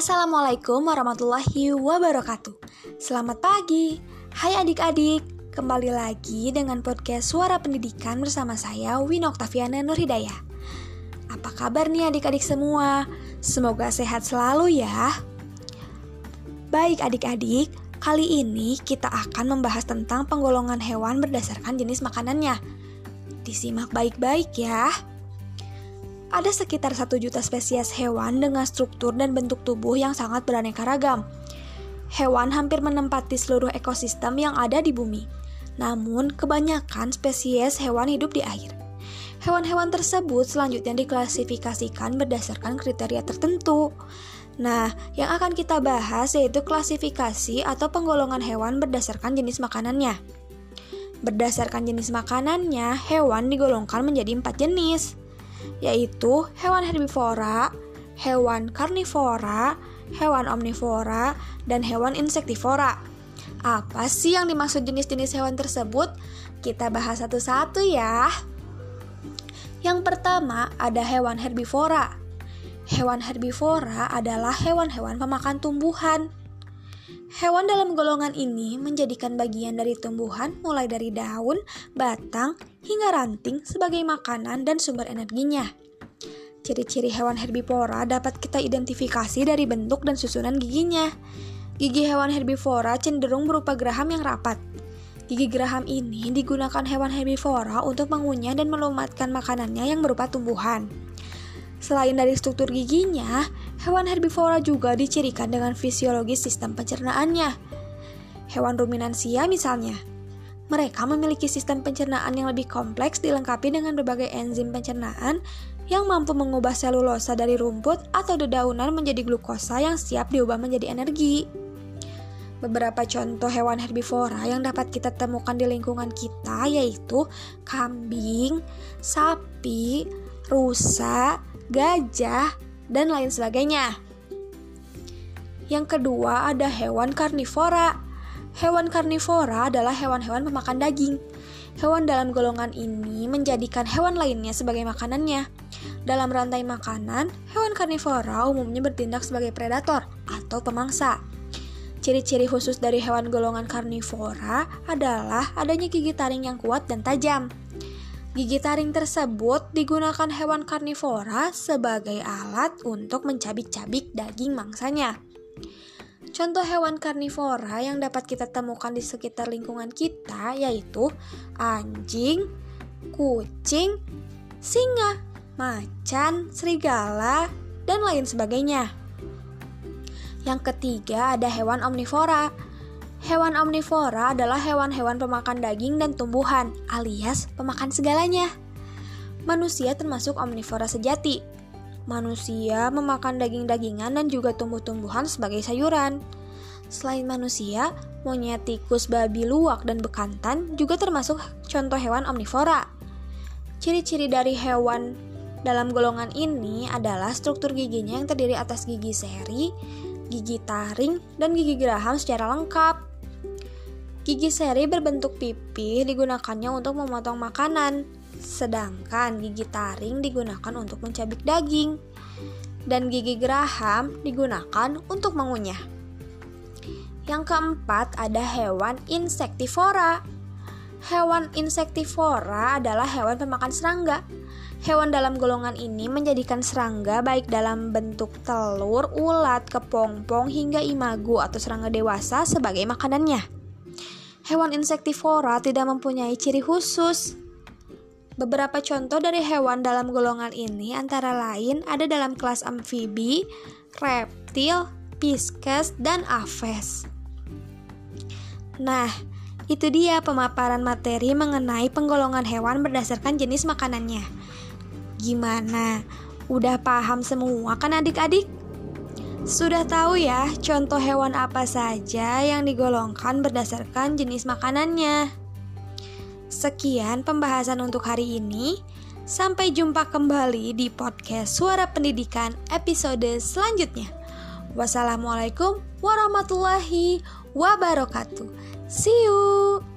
Assalamualaikum warahmatullahi wabarakatuh. Selamat pagi. Hai adik-adik Kembali lagi dengan podcast Suara Pendidikan bersama saya Wina Oktaviana Nurhidayah Apa kabar nih adik-adik semua? Semoga sehat selalu ya. Baik adik-adik, kali ini kita akan membahas tentang penggolongan hewan berdasarkan jenis makanannya. Disimak baik-baik ya ada sekitar satu juta spesies hewan dengan struktur dan bentuk tubuh yang sangat beraneka ragam. Hewan hampir menempati seluruh ekosistem yang ada di bumi. Namun, kebanyakan spesies hewan hidup di air. Hewan-hewan tersebut selanjutnya diklasifikasikan berdasarkan kriteria tertentu. Nah, yang akan kita bahas yaitu klasifikasi atau penggolongan hewan berdasarkan jenis makanannya. Berdasarkan jenis makanannya, hewan digolongkan menjadi empat jenis yaitu hewan herbivora, hewan karnivora, hewan omnivora, dan hewan insektivora. Apa sih yang dimaksud jenis-jenis hewan tersebut? Kita bahas satu-satu ya. Yang pertama ada hewan herbivora. Hewan herbivora adalah hewan-hewan pemakan tumbuhan. Hewan dalam golongan ini menjadikan bagian dari tumbuhan mulai dari daun, batang, hingga ranting sebagai makanan dan sumber energinya. Ciri-ciri hewan herbivora dapat kita identifikasi dari bentuk dan susunan giginya. Gigi hewan herbivora cenderung berupa geraham yang rapat. Gigi geraham ini digunakan hewan herbivora untuk mengunyah dan melumatkan makanannya yang berupa tumbuhan. Selain dari struktur giginya, hewan herbivora juga dicirikan dengan fisiologi sistem pencernaannya. Hewan ruminansia misalnya, mereka memiliki sistem pencernaan yang lebih kompleks dilengkapi dengan berbagai enzim pencernaan yang mampu mengubah selulosa dari rumput atau dedaunan menjadi glukosa yang siap diubah menjadi energi. Beberapa contoh hewan herbivora yang dapat kita temukan di lingkungan kita yaitu kambing, sapi, rusa, gajah, dan lain sebagainya. Yang kedua ada hewan karnivora. Hewan karnivora adalah hewan-hewan pemakan daging. Hewan dalam golongan ini menjadikan hewan lainnya sebagai makanannya. Dalam rantai makanan, hewan karnivora umumnya bertindak sebagai predator atau pemangsa. Ciri-ciri khusus dari hewan golongan karnivora adalah adanya gigi taring yang kuat dan tajam. Gigi taring tersebut digunakan hewan karnivora sebagai alat untuk mencabik-cabik daging mangsanya. Contoh hewan karnivora yang dapat kita temukan di sekitar lingkungan kita yaitu anjing, kucing, singa, macan, serigala, dan lain sebagainya. Yang ketiga ada hewan omnivora Hewan omnivora adalah hewan-hewan pemakan daging dan tumbuhan, alias pemakan segalanya. Manusia termasuk omnivora sejati. Manusia memakan daging-dagingan dan juga tumbuh-tumbuhan sebagai sayuran. Selain manusia, monyet, tikus, babi, luwak, dan bekantan juga termasuk contoh hewan omnivora. Ciri-ciri dari hewan dalam golongan ini adalah struktur giginya yang terdiri atas gigi seri, gigi taring, dan gigi geraham secara lengkap. Gigi seri berbentuk pipi digunakannya untuk memotong makanan, sedangkan gigi taring digunakan untuk mencabik daging, dan gigi geraham digunakan untuk mengunyah. Yang keempat ada hewan insektivora. Hewan insektivora adalah hewan pemakan serangga. Hewan dalam golongan ini menjadikan serangga baik dalam bentuk telur, ulat, kepompong, hingga imago atau serangga dewasa sebagai makanannya hewan insektivora tidak mempunyai ciri khusus. Beberapa contoh dari hewan dalam golongan ini antara lain ada dalam kelas amfibi, reptil, pisces, dan aves. Nah, itu dia pemaparan materi mengenai penggolongan hewan berdasarkan jenis makanannya. Gimana? Udah paham semua kan adik-adik? Sudah tahu ya contoh hewan apa saja yang digolongkan berdasarkan jenis makanannya. Sekian pembahasan untuk hari ini. Sampai jumpa kembali di podcast Suara Pendidikan episode selanjutnya. Wassalamualaikum warahmatullahi wabarakatuh. See you.